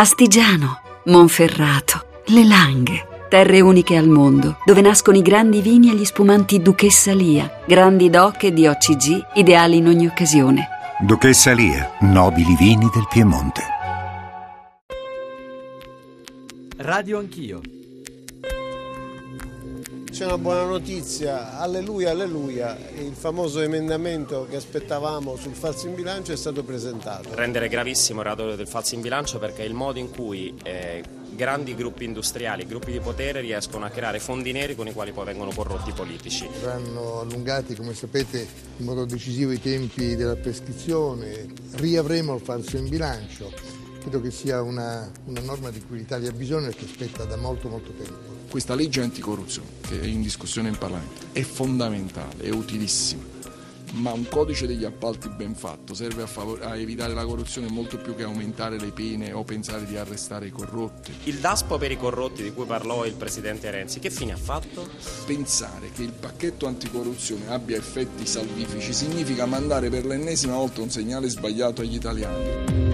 Astigiano, Monferrato, Le Langhe. Terre uniche al mondo, dove nascono i grandi vini e gli spumanti Duchessa Lia, grandi doc e di OCG, ideali in ogni occasione. Duchessa Lia, nobili vini del Piemonte. Radio Anch'io. C'è una buona notizia, alleluia, alleluia, il famoso emendamento che aspettavamo sul falso in bilancio è stato presentato. Rendere gravissimo il reato del falso in bilancio perché è il modo in cui eh, grandi gruppi industriali, gruppi di potere riescono a creare fondi neri con i quali poi vengono corrotti i politici. Verranno allungati, come sapete, in modo decisivo i tempi della prescrizione, riavremo il falso in bilancio. Credo che sia una, una norma di cui l'Italia ha bisogno e che aspetta da molto molto tempo. Questa legge anticorruzione che è in discussione in Parlamento è fondamentale, è utilissima, ma un codice degli appalti ben fatto serve a, favor- a, evitare la corruzione molto più che aumentare le pene o pensare di arrestare i corrotti. Il DASPO per i corrotti di cui parlò il Presidente Renzi, che fine ha fatto? Pensare che il pacchetto anticorruzione abbia effetti salvifici significa mandare per l'ennesima volta un segnale sbagliato agli italiani.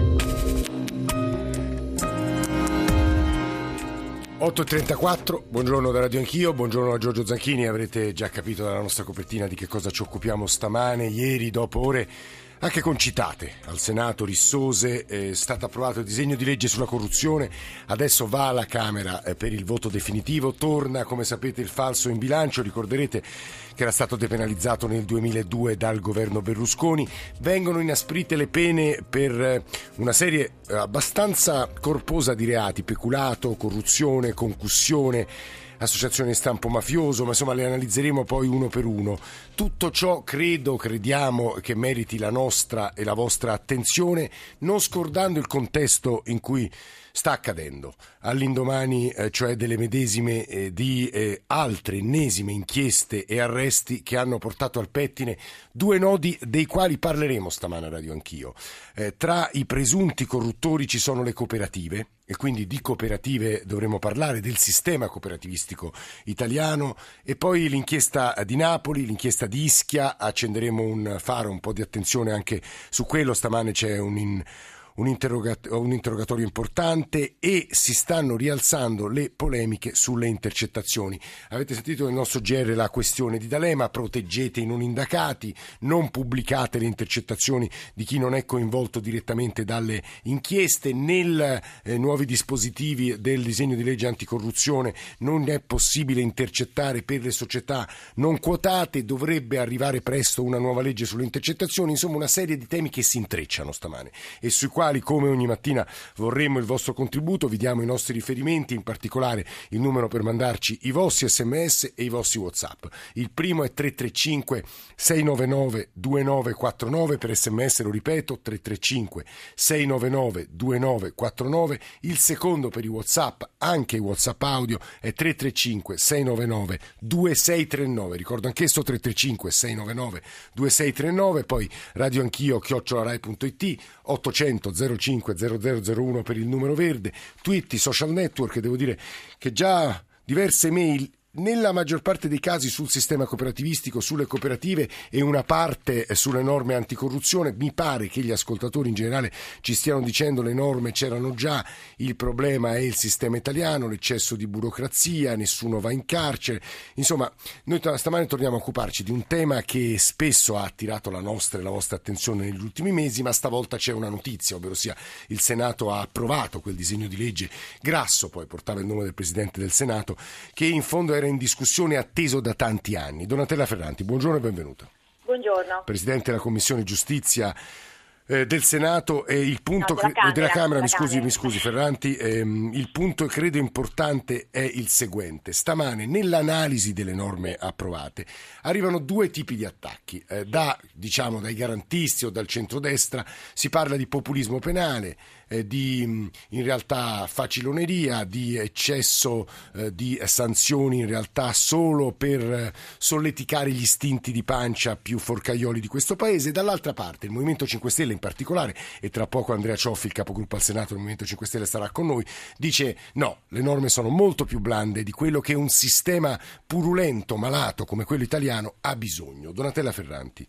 8.34, buongiorno da Radio Anch'io, buongiorno a Giorgio Zanchini, avrete già capito dalla nostra copertina di che cosa ci occupiamo stamane, ieri, dopo ore anche concitate al Senato rissose, è stato approvato il disegno di legge sulla corruzione, adesso va alla Camera eh, per il voto definitivo, torna come sapete il falso in bilancio, ricorderete che era stato depenalizzato nel 2002 dal governo Berlusconi, vengono inasprite le pene per eh, una serie eh, abbastanza corposa di reati, peculato, corruzione, concussione, associazione di stampo mafioso, ma insomma le analizzeremo poi uno per uno. Tutto ciò credo, crediamo che meriti la nostra e la vostra attenzione, non scordando il contesto in cui sta accadendo. All'indomani, eh, cioè delle medesime eh, di eh, altre ennesime inchieste e arresti che hanno portato al pettine due nodi dei quali parleremo stamane a Radio Anch'io. Tra i presunti corruttori ci sono le cooperative e quindi di cooperative dovremo parlare, del sistema cooperativistico italiano e poi l'inchiesta di Napoli, l'inchiesta di Ischia, accenderemo un faro, un po' di attenzione anche su quello, stamane c'è un... In, un, interrogat- un interrogatorio importante e si stanno rialzando le polemiche sulle intercettazioni. Avete sentito nel nostro GR la questione di D'Alema, proteggete i non indagati, non pubblicate le intercettazioni di chi non è coinvolto direttamente dalle inchieste, nel eh, nuovi dispositivi del disegno di legge anticorruzione non è possibile intercettare per le società non quotate, dovrebbe arrivare presto una nuova legge sulle intercettazioni, insomma una serie di temi che si intrecciano stamane e sui quali quali come ogni mattina vorremmo il vostro contributo, vi diamo i nostri riferimenti, in particolare il numero per mandarci i vostri sms e i vostri whatsapp. Il primo è 335 699 2949 per sms, lo ripeto, 335 699 2949. Il secondo per i whatsapp, anche i whatsapp audio, è 335 699 2639. Ricordo anch'esso 335 699 2639, poi radio anch'io chiocciolarai.it 800 05 0001 per il numero verde, tweet, social network, devo dire che già diverse mail nella maggior parte dei casi sul sistema cooperativistico, sulle cooperative e una parte sulle norme anticorruzione. Mi pare che gli ascoltatori in generale ci stiano dicendo le norme c'erano già, il problema è il sistema italiano, l'eccesso di burocrazia, nessuno va in carcere. Insomma, noi stamane torniamo a occuparci di un tema che spesso ha attirato la nostra e la vostra attenzione negli ultimi mesi, ma stavolta c'è una notizia, ovvero sia il Senato ha approvato quel disegno di legge grasso, poi portava il nome del Presidente del Senato, che in fondo era era in discussione atteso da tanti anni. Donatella Ferranti, buongiorno e benvenuta. Buongiorno. Presidente della Commissione Giustizia eh, del Senato e il punto no, della, cre- Camera, della Camera, mi scusi, mi scusi Ferranti, ehm, il punto credo importante è il seguente. Stamane nell'analisi delle norme approvate arrivano due tipi di attacchi. Eh, da, diciamo, dai garantisti o dal centrodestra si parla di populismo penale, eh, di in realtà faciloneria, di eccesso eh, di sanzioni in realtà solo per eh, solleticare gli istinti di pancia più forcaioli di questo paese. Dall'altra parte il Movimento 5 Stelle in particolare, e tra poco Andrea Cioffi, il capogruppo al Senato del Movimento 5 Stelle, sarà con noi, dice no, le norme sono molto più blande di quello che un sistema purulento, malato come quello italiano ha bisogno. Donatella Ferranti.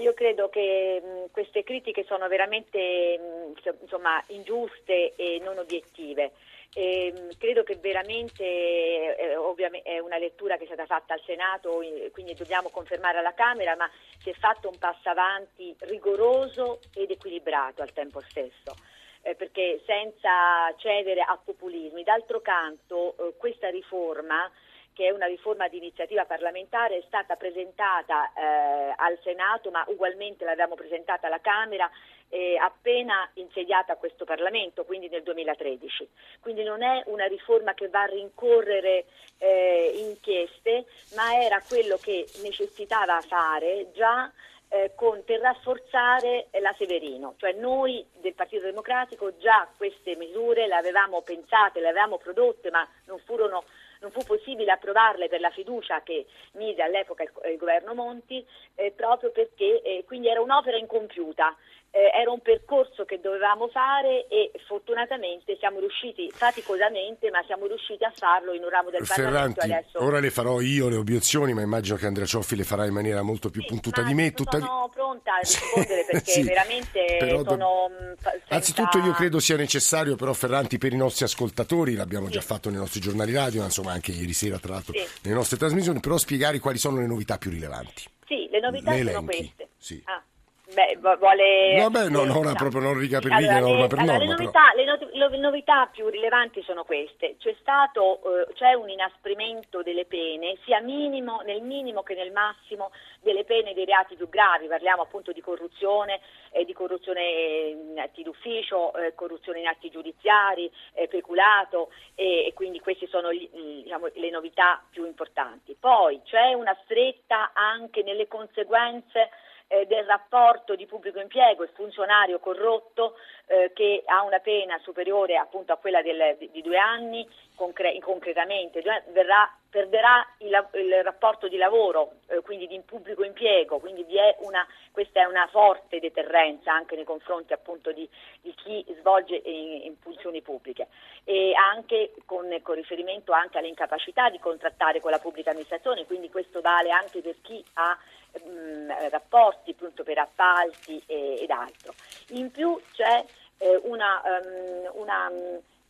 Io credo che mh, queste critiche sono veramente mh, insomma, ingiuste e non obiettive. E, mh, credo che veramente eh, ovviamente è una lettura che è stata fatta al Senato, quindi dobbiamo confermare alla Camera, ma si è fatto un passo avanti rigoroso ed equilibrato al tempo stesso. Eh, perché senza cedere a populismi. D'altro canto eh, questa riforma che è una riforma di iniziativa parlamentare, è stata presentata eh, al Senato, ma ugualmente l'abbiamo presentata alla Camera eh, appena insediata questo Parlamento, quindi nel 2013. Quindi non è una riforma che va a rincorrere eh, inchieste, ma era quello che necessitava fare già eh, con, per rafforzare la Severino, cioè noi del Partito Democratico già queste misure le avevamo pensate, le avevamo prodotte, ma non furono non fu possibile approvarle per la fiducia che mise all'epoca il, il governo Monti, eh, proprio perché eh, quindi era un'opera incompiuta. Eh, era un percorso che dovevamo fare e fortunatamente siamo riusciti faticosamente, ma siamo riusciti a farlo in un ramo del Ferranti, Parlamento. Adesso... Ora le farò io le obiezioni, ma immagino che Andrea Cioffi le farà in maniera molto più sì, puntuta di me. Tutta... Sono pronta a rispondere perché sì, veramente sono. Mm, senza... Anzitutto io credo sia necessario, però Ferranti, per i nostri ascoltatori, l'abbiamo sì. già fatto nei nostri giornali radio, insomma anche ieri sera tra l'altro nelle nostre trasmissioni, però spiegare quali sono le novità più rilevanti. Sì, le novità le sono queste. Sì. Ah. Beh, vuole... Vabbè, no, no, ora proprio non per riga, allora, norma per allora, norma. Le novità, le, no, le novità, più rilevanti sono queste. C'è stato eh, c'è un inasprimento delle pene, sia minimo, nel minimo che nel massimo, delle pene dei reati più gravi. Parliamo appunto di corruzione, eh, di corruzione in atti d'ufficio, eh, corruzione in atti giudiziari, eh, peculato e, e, quindi queste sono gli, diciamo, le novità più importanti. Poi c'è una stretta anche nelle conseguenze eh, del rapporto di pubblico impiego e funzionario corrotto eh, che ha una pena superiore appunto a quella del, di, di, due anni concre- concretamente, verrà, perderà il, il, rapporto di lavoro, eh, quindi di pubblico impiego, quindi è una, questa è una forte deterrenza anche nei confronti appunto di, di chi svolge in, in, funzioni pubbliche. E anche con, con riferimento anche all'incapacità di contrattare con la pubblica amministrazione, quindi questo vale anche per chi ha mh, mm, rapporti appunto per appalti e, ed altro. In più c'è eh, una, um, una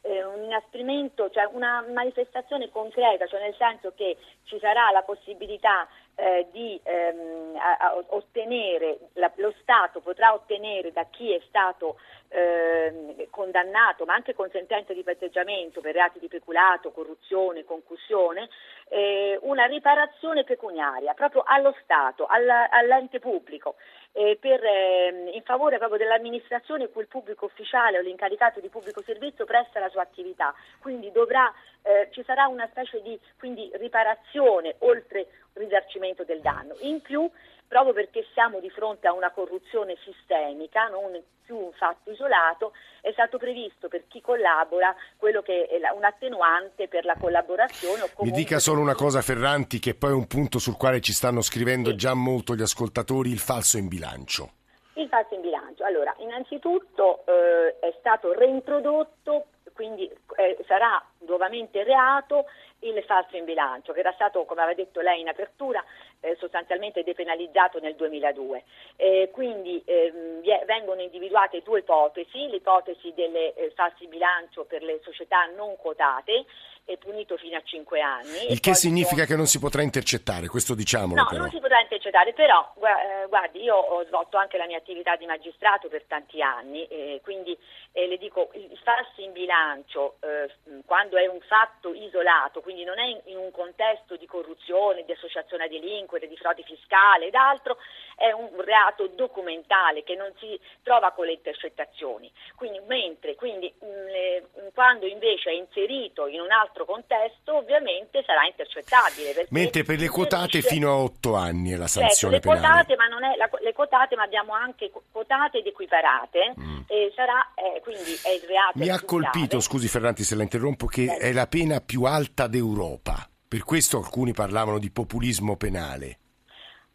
eh, un inasprimento, cioè una manifestazione concreta, cioè nel senso che ci sarà la possibilità eh, di ehm, a, a ottenere, la, lo Stato potrà ottenere da chi è stato eh, condannato, ma anche con sentenza di patteggiamento per reati di peculato, corruzione, concussione, eh, una riparazione pecuniaria proprio allo Stato, alla, all'ente pubblico, eh, per, ehm, in favore proprio dell'amministrazione cui il pubblico ufficiale o l'incaricato di pubblico servizio presta la sua attività. Quindi dovrà, eh, ci sarà una specie di quindi, riparazione oltre risarcimento del danno. In più proprio perché siamo di fronte a una corruzione sistemica, non più un fatto isolato, è stato previsto per chi collabora quello che è un attenuante per la collaborazione. Mi dica solo una cosa Ferranti, che poi è un punto sul quale ci stanno scrivendo sì. già molto gli ascoltatori, il falso in bilancio. Il falso in bilancio. Allora, innanzitutto eh, è stato reintrodotto, quindi eh, sarà nuovamente reato il falso in bilancio, che era stato, come aveva detto lei in apertura, eh, sostanzialmente depenalizzato nel 2002. Eh, quindi ehm, vengono individuate due ipotesi, l'ipotesi del eh, falso in bilancio per le società non quotate è punito fino a 5 anni. Il che significa che non si potrà intercettare, questo diciamolo no, però. non si potrà intercettare, però eh, guardi, io ho svolto anche la mia attività di magistrato per tanti anni, eh, quindi eh, le dico, il farsi in bilancio eh, quando è un fatto isolato, quindi non è in, in, un contesto di corruzione, di associazione a delinquere, di frode fiscale ed altro, è un reato documentale che non si trova con le intercettazioni. Quindi, mentre, quindi, mh, quando invece è inserito in un altro contesto, ovviamente sarà intercettabile. Mentre per le quotate fino a 8 anni è la certo, sanzione certo, le penale. Quotate, ma non è la, le quotate, ma abbiamo anche quotate ed equiparate, mm. e sarà, eh, quindi è il reato. Mi ha colpito, scusi Ferranti se la interrompo, che Beh. è la pena più alta d'Europa. Per questo alcuni parlavano di populismo penale.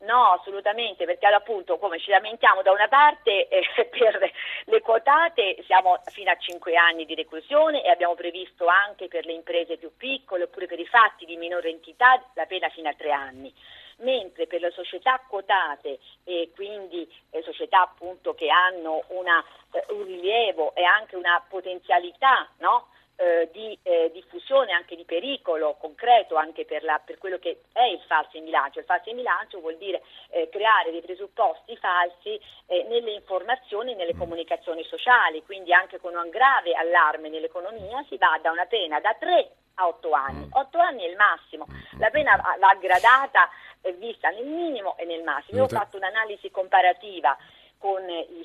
No, assolutamente, perché appunto come ci lamentiamo da una parte eh, per le quotate siamo fino a 5 anni di reclusione e abbiamo previsto anche per le imprese più piccole oppure per i fatti di minore entità la pena fino a 3 anni. mentre per le società quotate e quindi eh, società appunto che hanno una, eh, un rilievo e anche una potenzialità no? Eh, di eh, diffusione, anche di pericolo concreto anche per, la, per, quello che è il falso in bilancio. Il falso in bilancio vuol dire eh, creare dei presupposti falsi eh, nelle informazioni e nelle mm. comunicazioni sociali, quindi anche con un grave allarme nell'economia si va da una pena da 3 a 8 anni. 8 mm. anni è il massimo, la pena va gradata e vista nel minimo e nel massimo. Io ho fatto un'analisi comparativa con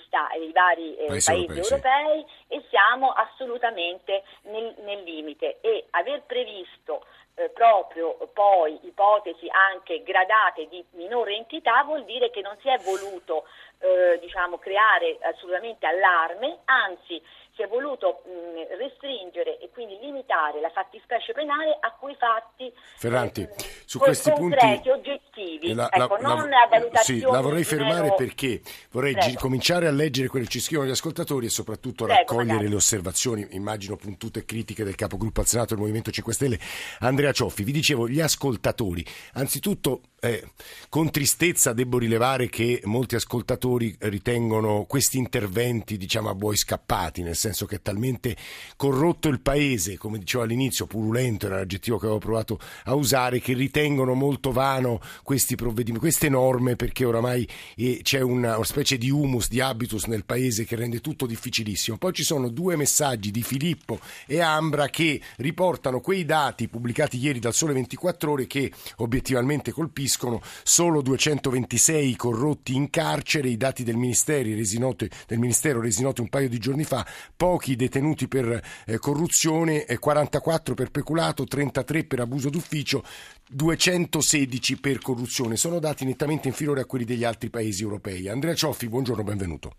sta- i vari eh, paesi, paesi europei, europei e siamo assolutamente nel, nel limite. E aver previsto eh, proprio poi ipotesi anche gradate di minore entità vuol dire che non si è voluto eh, diciamo, creare assolutamente allarme, anzi si è voluto mh, restringere e quindi limitare la fattispecie penale a quei fatti Ferranti, eh, su questi concreti, punti oggettivi, la, ecco, la, non la, valutazioni. Sì, la vorrei fermare mero... perché vorrei gi- cominciare a leggere quello che ci scrivono gli ascoltatori e soprattutto Prego, raccogliere magari. le osservazioni, immagino puntute critiche del capogruppo al Senato del Movimento 5 Stelle, Andrea Cioffi. Vi dicevo, gli ascoltatori, anzitutto eh, con tristezza devo rilevare che molti ascoltatori ritengono questi interventi diciamo a buoi scappati, nel senso che è talmente corrotto il paese, come dicevo all'inizio, purulento era l'aggettivo che avevo provato a usare, che ritengono molto vano questi provvedimenti, queste norme perché oramai eh, c'è una, una specie di humus, di habitus nel paese che rende tutto difficilissimo. Poi ci sono due messaggi di Filippo e Ambra che riportano quei dati pubblicati ieri dal Sole 24 Ore che obiettivamente colpiscono solo 226 corrotti in carcere, dati del Ministero resi noti, del Ministero resi noti un paio di giorni fa, pochi detenuti per eh, corruzione, eh, 44 per peculato, 33 per abuso d'ufficio, 216 per corruzione. Sono dati nettamente inferiori a quelli degli altri paesi europei. Andrea Cioffi, buongiorno, benvenuto.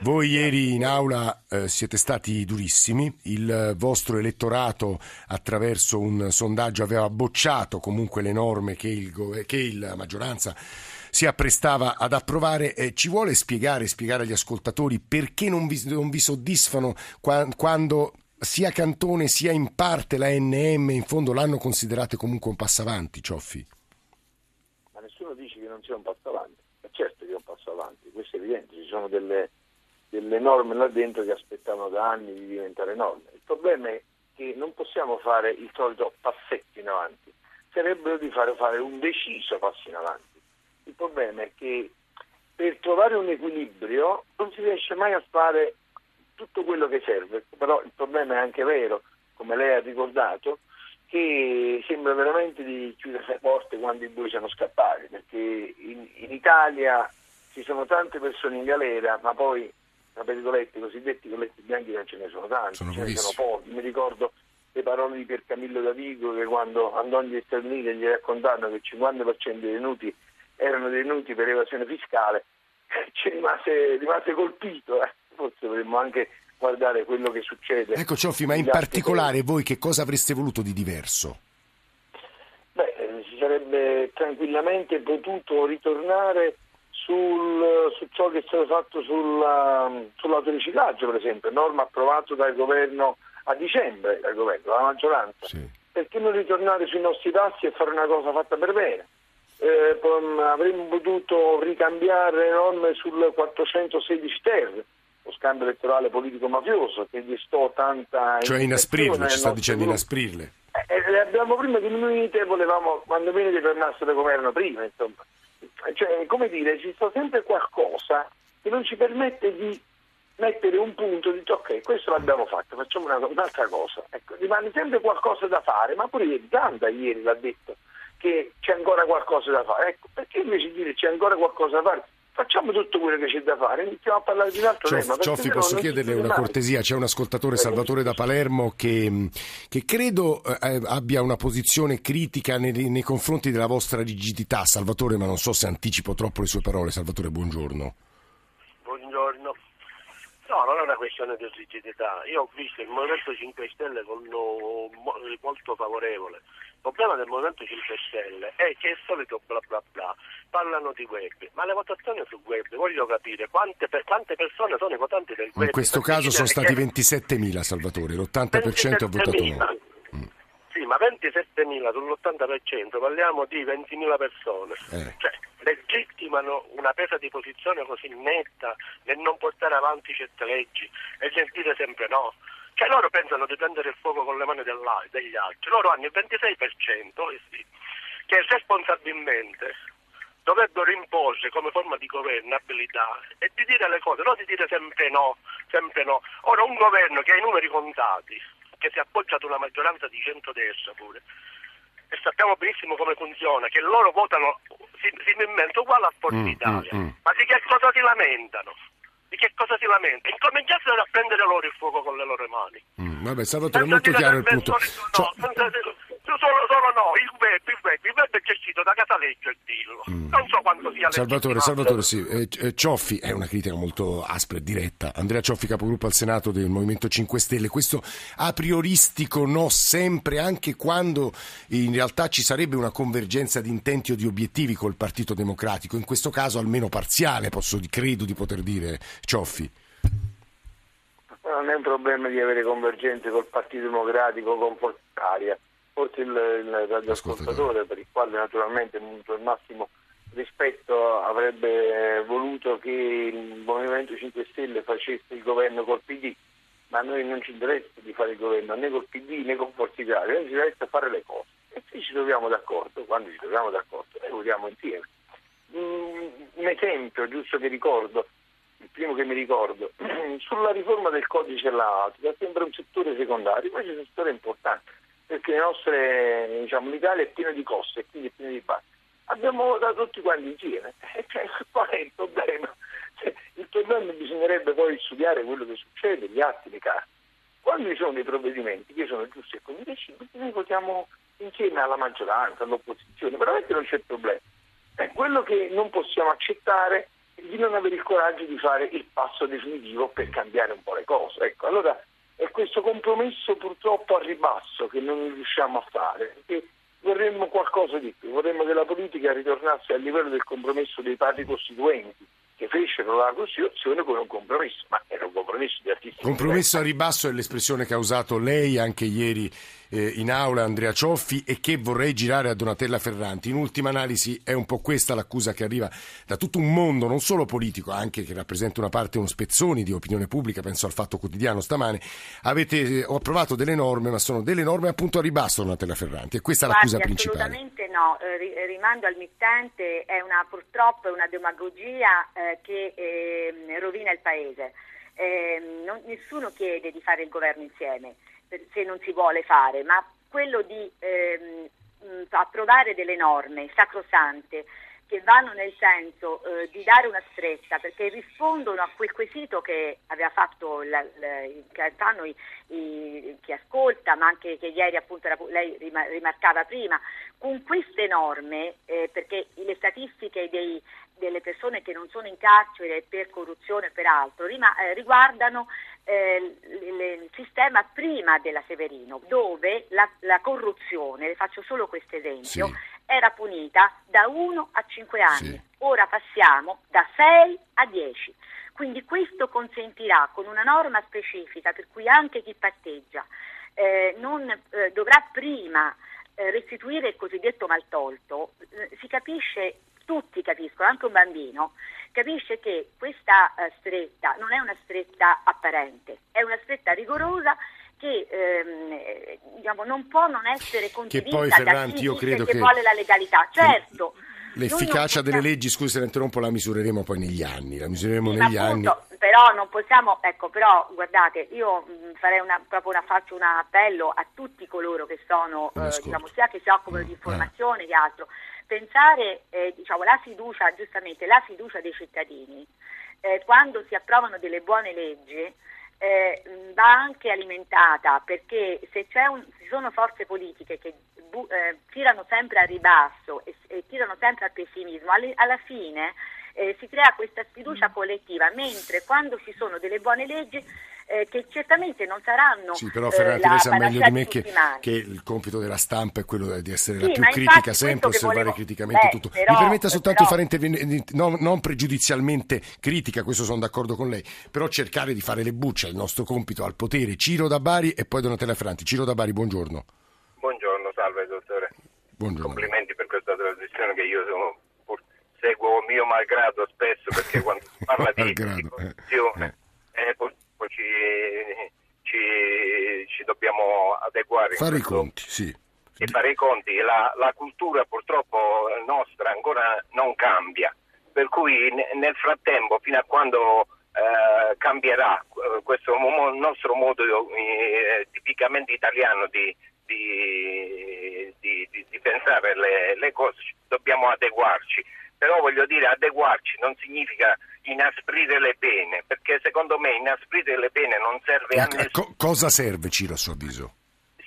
Voi ieri in aula eh, siete stati durissimi, il eh, vostro elettorato attraverso un sondaggio aveva bocciato comunque le norme che, il, che la maggioranza si apprestava ad approvare. Eh, ci vuole spiegare, spiegare agli ascoltatori perché non vi, non vi soddisfano qua, quando sia Cantone sia in parte la NM in fondo l'hanno considerate comunque un passo avanti, Cioffi? Ma nessuno dice che non sia un passo avanti, ma certo che è un passo avanti, questo è evidente, ci sono delle delle norme là dentro che aspettavano da anni di diventare norme. Il problema è che non possiamo fare il solito passetto in avanti, sarebbero di fare, fare un deciso passo in avanti. Il problema è che per trovare un equilibrio non si riesce mai a fare tutto quello che serve, però il problema è anche vero, come lei ha ricordato, che sembra veramente di chiudere le porte quando i bui sono scappati, perché in, in Italia ci sono tante persone in galera, ma poi tra virgolette, i cosiddetti colletti bianchi non ce ne sono tanti, sono ce ne sono pochi. Mi ricordo le parole di Piercamillo Davigo che quando andò Stati Uniti gli raccontarono che il 50% dei detenuti erano detenuti per evasione fiscale, ci rimase, rimase colpito, eh. forse dovremmo anche guardare quello che succede. Ecco Cioffi, ma in particolare voi che cosa avreste voluto di diverso? Beh, eh, si sarebbe tranquillamente potuto ritornare sul, su ciò che è stato fatto sulla, sull'autoriciclaggio, per esempio, norma approvata dal governo a dicembre, dal governo, dalla maggioranza. Sì. Perché non ritornare sui nostri passi e fare una cosa fatta per bene? Eh, avremmo potuto ricambiare le norme sul 416 ter, lo scambio elettorale politico-mafioso, che gestò tanta... Cioè inasprirle, ci sta dicendo inasprirle. Eh, le abbiamo prima diminuite, volevamo quando meno che tornassero al governo prima, insomma cioè, come dire, ci sta sempre qualcosa che non ci permette di mettere un punto di ok, questo l'abbiamo fatto, facciamo una, un'altra cosa. Ecco, rimane sempre qualcosa da fare, ma pure Zanda ieri l'ha detto che c'è ancora qualcosa da fare. Ecco, perché invece di dire c'è ancora qualcosa da fare, facciamo tutto quello che c'è da fare, iniziamo a parlare di un altro Cioff, tema. Cioffi, posso chiederle una cortesia? C'è un ascoltatore, Salvatore da Palermo, che, che credo eh, abbia una posizione critica nei, nei, confronti della vostra rigidità. Salvatore, ma non so se anticipo troppo le sue parole. Salvatore. Buongiorno. Una questione di rigidità. Io ho visto il Movimento 5 Stelle con molto favorevole il problema del Movimento 5 Stelle è che è il solito bla bla bla, parlano di web, ma le votazioni sul web, voglio capire quante, per, quante persone sono i votanti del web. In questo caso sono stati 27.000 Salvatore, l'80% ha votato no. Sì, ma 27.000 27.000 sull'80% parliamo di 20.000 persone. Eh. Cioè, legittimano una presa di posizione così netta nel non portare avanti certe leggi e nel dire sempre no. Cioè loro pensano di prendere il fuoco con le mani degli altri. Loro hanno il 26% eh sì, che responsabilmente dovrebbero imporre come forma di governabilità e di dire le cose, non di dire sempre no, sempre no. Ora un governo che ha i numeri contati, che si appoggia ad una maggioranza di centrodestra pure, e sappiamo benissimo come funziona, che loro votano similmente uguale a Forza Mm, Italia, mm, mm. ma di che cosa si lamentano? Di che cosa si lamentano? Incominciassero a prendere loro il fuoco con le loro mani. Mm, vabbè, Salvatore, è Senza molto chiaro il punto. Cioè, no, senza dire- solo, solo no, il web, il web, il web è gestito da Casaleggio e Dillo. Non so quanto sia Mm. Salvatore. Salvatore, sì. Eh, eh, Cioffi è una critica molto aspra e diretta. Andrea Cioffi, capogruppo al Senato del Movimento 5 Stelle. Questo a prioristico no sempre, anche quando in realtà ci sarebbe una convergenza di intenti o di obiettivi col Partito Democratico. In questo caso almeno parziale, posso, credo di poter dire, Cioffi. Non è un problema di avere convergenze col Partito Democratico, con Forza Italia. Forse il, il radioascoltatore, per il quale naturalmente il massimo rispetto avrebbe voluto che il Movimento 5 Stelle facesse il governo col PD, ma a noi non ci interessa di fare il governo né col PD né con Forza Italia, noi ci interessa fare le cose. E se ci troviamo d'accordo, quando ci troviamo d'accordo, noi votiamo insieme. Mm, un esempio, giusto che ricordo, il primo che mi ricordo, sulla riforma del codice dell'autica sembra un settore secondario, invece è un settore importante, perché nostre, diciamo, l'Italia è piena di costi e quindi è piena di basi. Abbiamo votato tutti quanti insieme, e cioè, qual è il problema? Cioè, il problema bisognerebbe poi studiare quello che succede, gli atti, le carte. Quando ci sono dei provvedimenti che sono giusti e condivisibili, noi votiamo insieme alla maggioranza, all'opposizione, veramente non c'è problema. Eh, quello che non possiamo accettare è di non avere il coraggio di fare il passo definitivo per cambiare un po' le cose. Ecco, allora è questo compromesso purtroppo a ribasso che non riusciamo a fare, perché vorremmo qualcosa di più, vorremmo che la politica ritornasse al livello del compromesso dei padri costituenti che fecero la Costituzione con un compromesso, ma era un compromesso di altissimo Compromesso a ribasso è l'espressione che ha usato lei anche ieri eh, in aula, Andrea Cioffi, e che vorrei girare a Donatella Ferranti. In ultima analisi è un po' questa l'accusa che arriva da tutto un mondo, non solo politico, anche che rappresenta una parte, uno spezzoni di opinione pubblica, penso al Fatto Quotidiano stamane. Avete eh, ho approvato delle norme, ma sono delle norme appunto a ribasso, Donatella Ferranti, e questa è l'accusa principale. Assolutamente no, eh, ri- rimando al mittente, è una, purtroppo è una demagogia eh, che ehm, rovina il Paese. Ehm, non- nessuno chiede di fare il governo insieme se non si vuole fare, ma quello di ehm, mh, approvare delle norme sacrosante che vanno nel senso eh, di dare una stretta perché rispondono a quel quesito che aveva fatto la- la- che fanno i- i- chi ascolta ma anche che ieri appunto era- lei rima- rimarcava prima. Con queste norme eh, perché le statistiche dei- delle persone che non sono in carcere per corruzione o per altro rima- eh, riguardano eh, il sistema prima della Severino dove la, la corruzione, le faccio solo questo esempio, Sì. era punita da 1 a 5 anni, ora passiamo da 6 a 10. Quindi questo consentirà con una norma specifica per cui anche chi patteggia eh, non, eh, dovrà prima eh, restituire il cosiddetto maltolto, eh, si capisce, tutti capiscono, anche un bambino, capisce che questa eh, stretta non è una stretta apparente, è una stretta rigorosa che ehm, eh, diciamo, non può non essere condivisa poi, da Ferranti, io credo che che- vuole la legalità. Certo, L'efficacia delle leggi, scusi se la interrompo, la misureremo poi negli anni, la misureremo sì, negli ma anni. appunto, però non possiamo, ecco, però guardate, io mh, farei una, proprio una, faccio un appello a tutti coloro che sono, eh, diciamo, sia che si occupano di informazione che altro, pensare, eh, diciamo, la fiducia, giustamente, la fiducia dei cittadini, eh, quando si approvano delle buone leggi, eh, va anche alimentata perché se c'è un- ci sono forze politiche che bu- eh, tirano sempre a ribasso e, e tirano sempre al pessimismo, alle- alla fine eh, si crea questa sfiducia collettiva, mentre quando ci sono delle buone leggi eh, che certamente non saranno Sì, però eh, Ferranti, la lei sa meglio di me che, che il compito della stampa è quello di essere Sì, la più critica sempre, osservare volevo- criticamente beh, tutto. però- Mi permetta soltanto di però- fare intervenire, non, non pregiudizialmente critica, questo sono d'accordo con lei, però cercare di fare le bucce, è il nostro compito al potere. Ciro da Bari e poi Donatella Ferranti. Ciro da Bari, buongiorno. Buongiorno, salve Buongiorno. Complimenti per questa trasmissione che io sono, seguo mio malgrado spesso perché quando si parla di, di eh, corruzione eh, poi ci, ci- ci dobbiamo adeguare. Fare i conti, sì. e fare i conti. La, la cultura purtroppo nostra ancora non cambia, per cui ne- nel frattempo, fino a quando eh, cambierà eh, questo nostro modo eh, tipicamente italiano di, di- di- di- di pensare le, le cose, dobbiamo adeguarci. Però voglio dire, adeguarci non significa inasprire le pene, perché secondo me inasprire le pene non serve a nessuno co- cosa serve, Ciro, a suo avviso?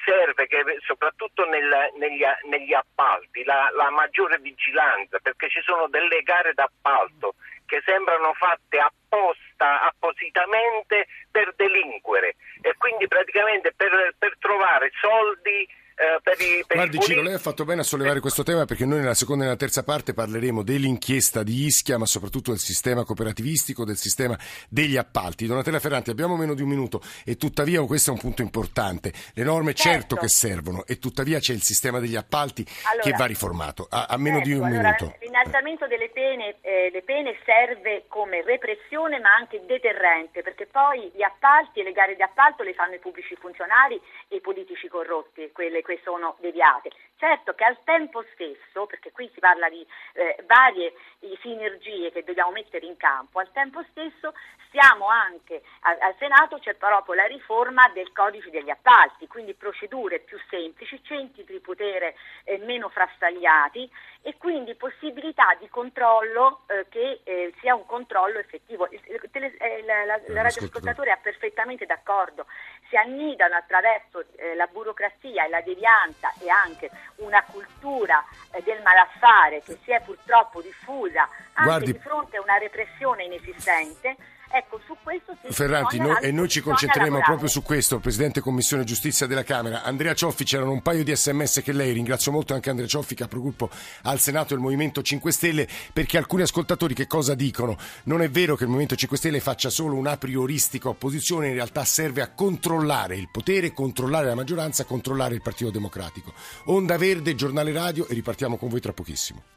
serve che soprattutto nel- negli, negli appalti la, la maggiore vigilanza perché ci sono delle gare d'appalto che sembrano fatte apposta, appositamente per delinquere e quindi praticamente per, per trovare soldi eh, per i, per i Guardi Ciro, politici. lei ha fatto bene a sollevare questo tema perché noi nella seconda e nella terza parte parleremo dell'inchiesta di Ischia, ma soprattutto del sistema cooperativistico, del sistema degli appalti. Donatella Ferranti, abbiamo meno di un minuto e tuttavia questo è un punto importante. Le norme certo, Certo. che servono e tuttavia c'è il sistema degli appalti Allora, che va riformato. A, a meno di Ecco, un allora, minuto. L'innalzamento delle pene, eh, le pene serve come repressione ma anche deterrente, perché poi gli appalti e le gare di appalto le fanno i pubblici funzionari e i politici corrotti, quelle che sono deviate. Certo che al tempo stesso, perché qui si parla di eh, varie eh, sinergie che dobbiamo mettere in campo, al tempo stesso stiamo anche al, al Senato c'è proprio la riforma del codice degli appalti, quindi procedure più semplici, centri di potere eh, meno frastagliati e quindi possibilità di controllo eh, che eh, sia un controllo effettivo. Il, il tele- eh, la, la, la radioascoltatore è perfettamente d'accordo, si annidano attraverso eh, la burocrazia e la devianza e anche una cultura eh, del malaffare che si è purtroppo diffusa anche Guardi- di fronte a una repressione inesistente. Ecco, su questo Ferranti, noi- e noi ci concentreremo proprio su questo, Presidente Commissione Giustizia della Camera. Andrea Cioffi, c'erano un paio di sms che lei, ringrazio molto anche Andrea Cioffi, capogruppo al Senato del Movimento 5 Stelle, perché alcuni ascoltatori che cosa dicono? Non è vero che il Movimento 5 Stelle faccia solo una prioristica opposizione, in realtà serve a controllare il potere, controllare la maggioranza, controllare il Partito Democratico. Onda Verde, giornale radio e ripartiamo con voi tra pochissimo.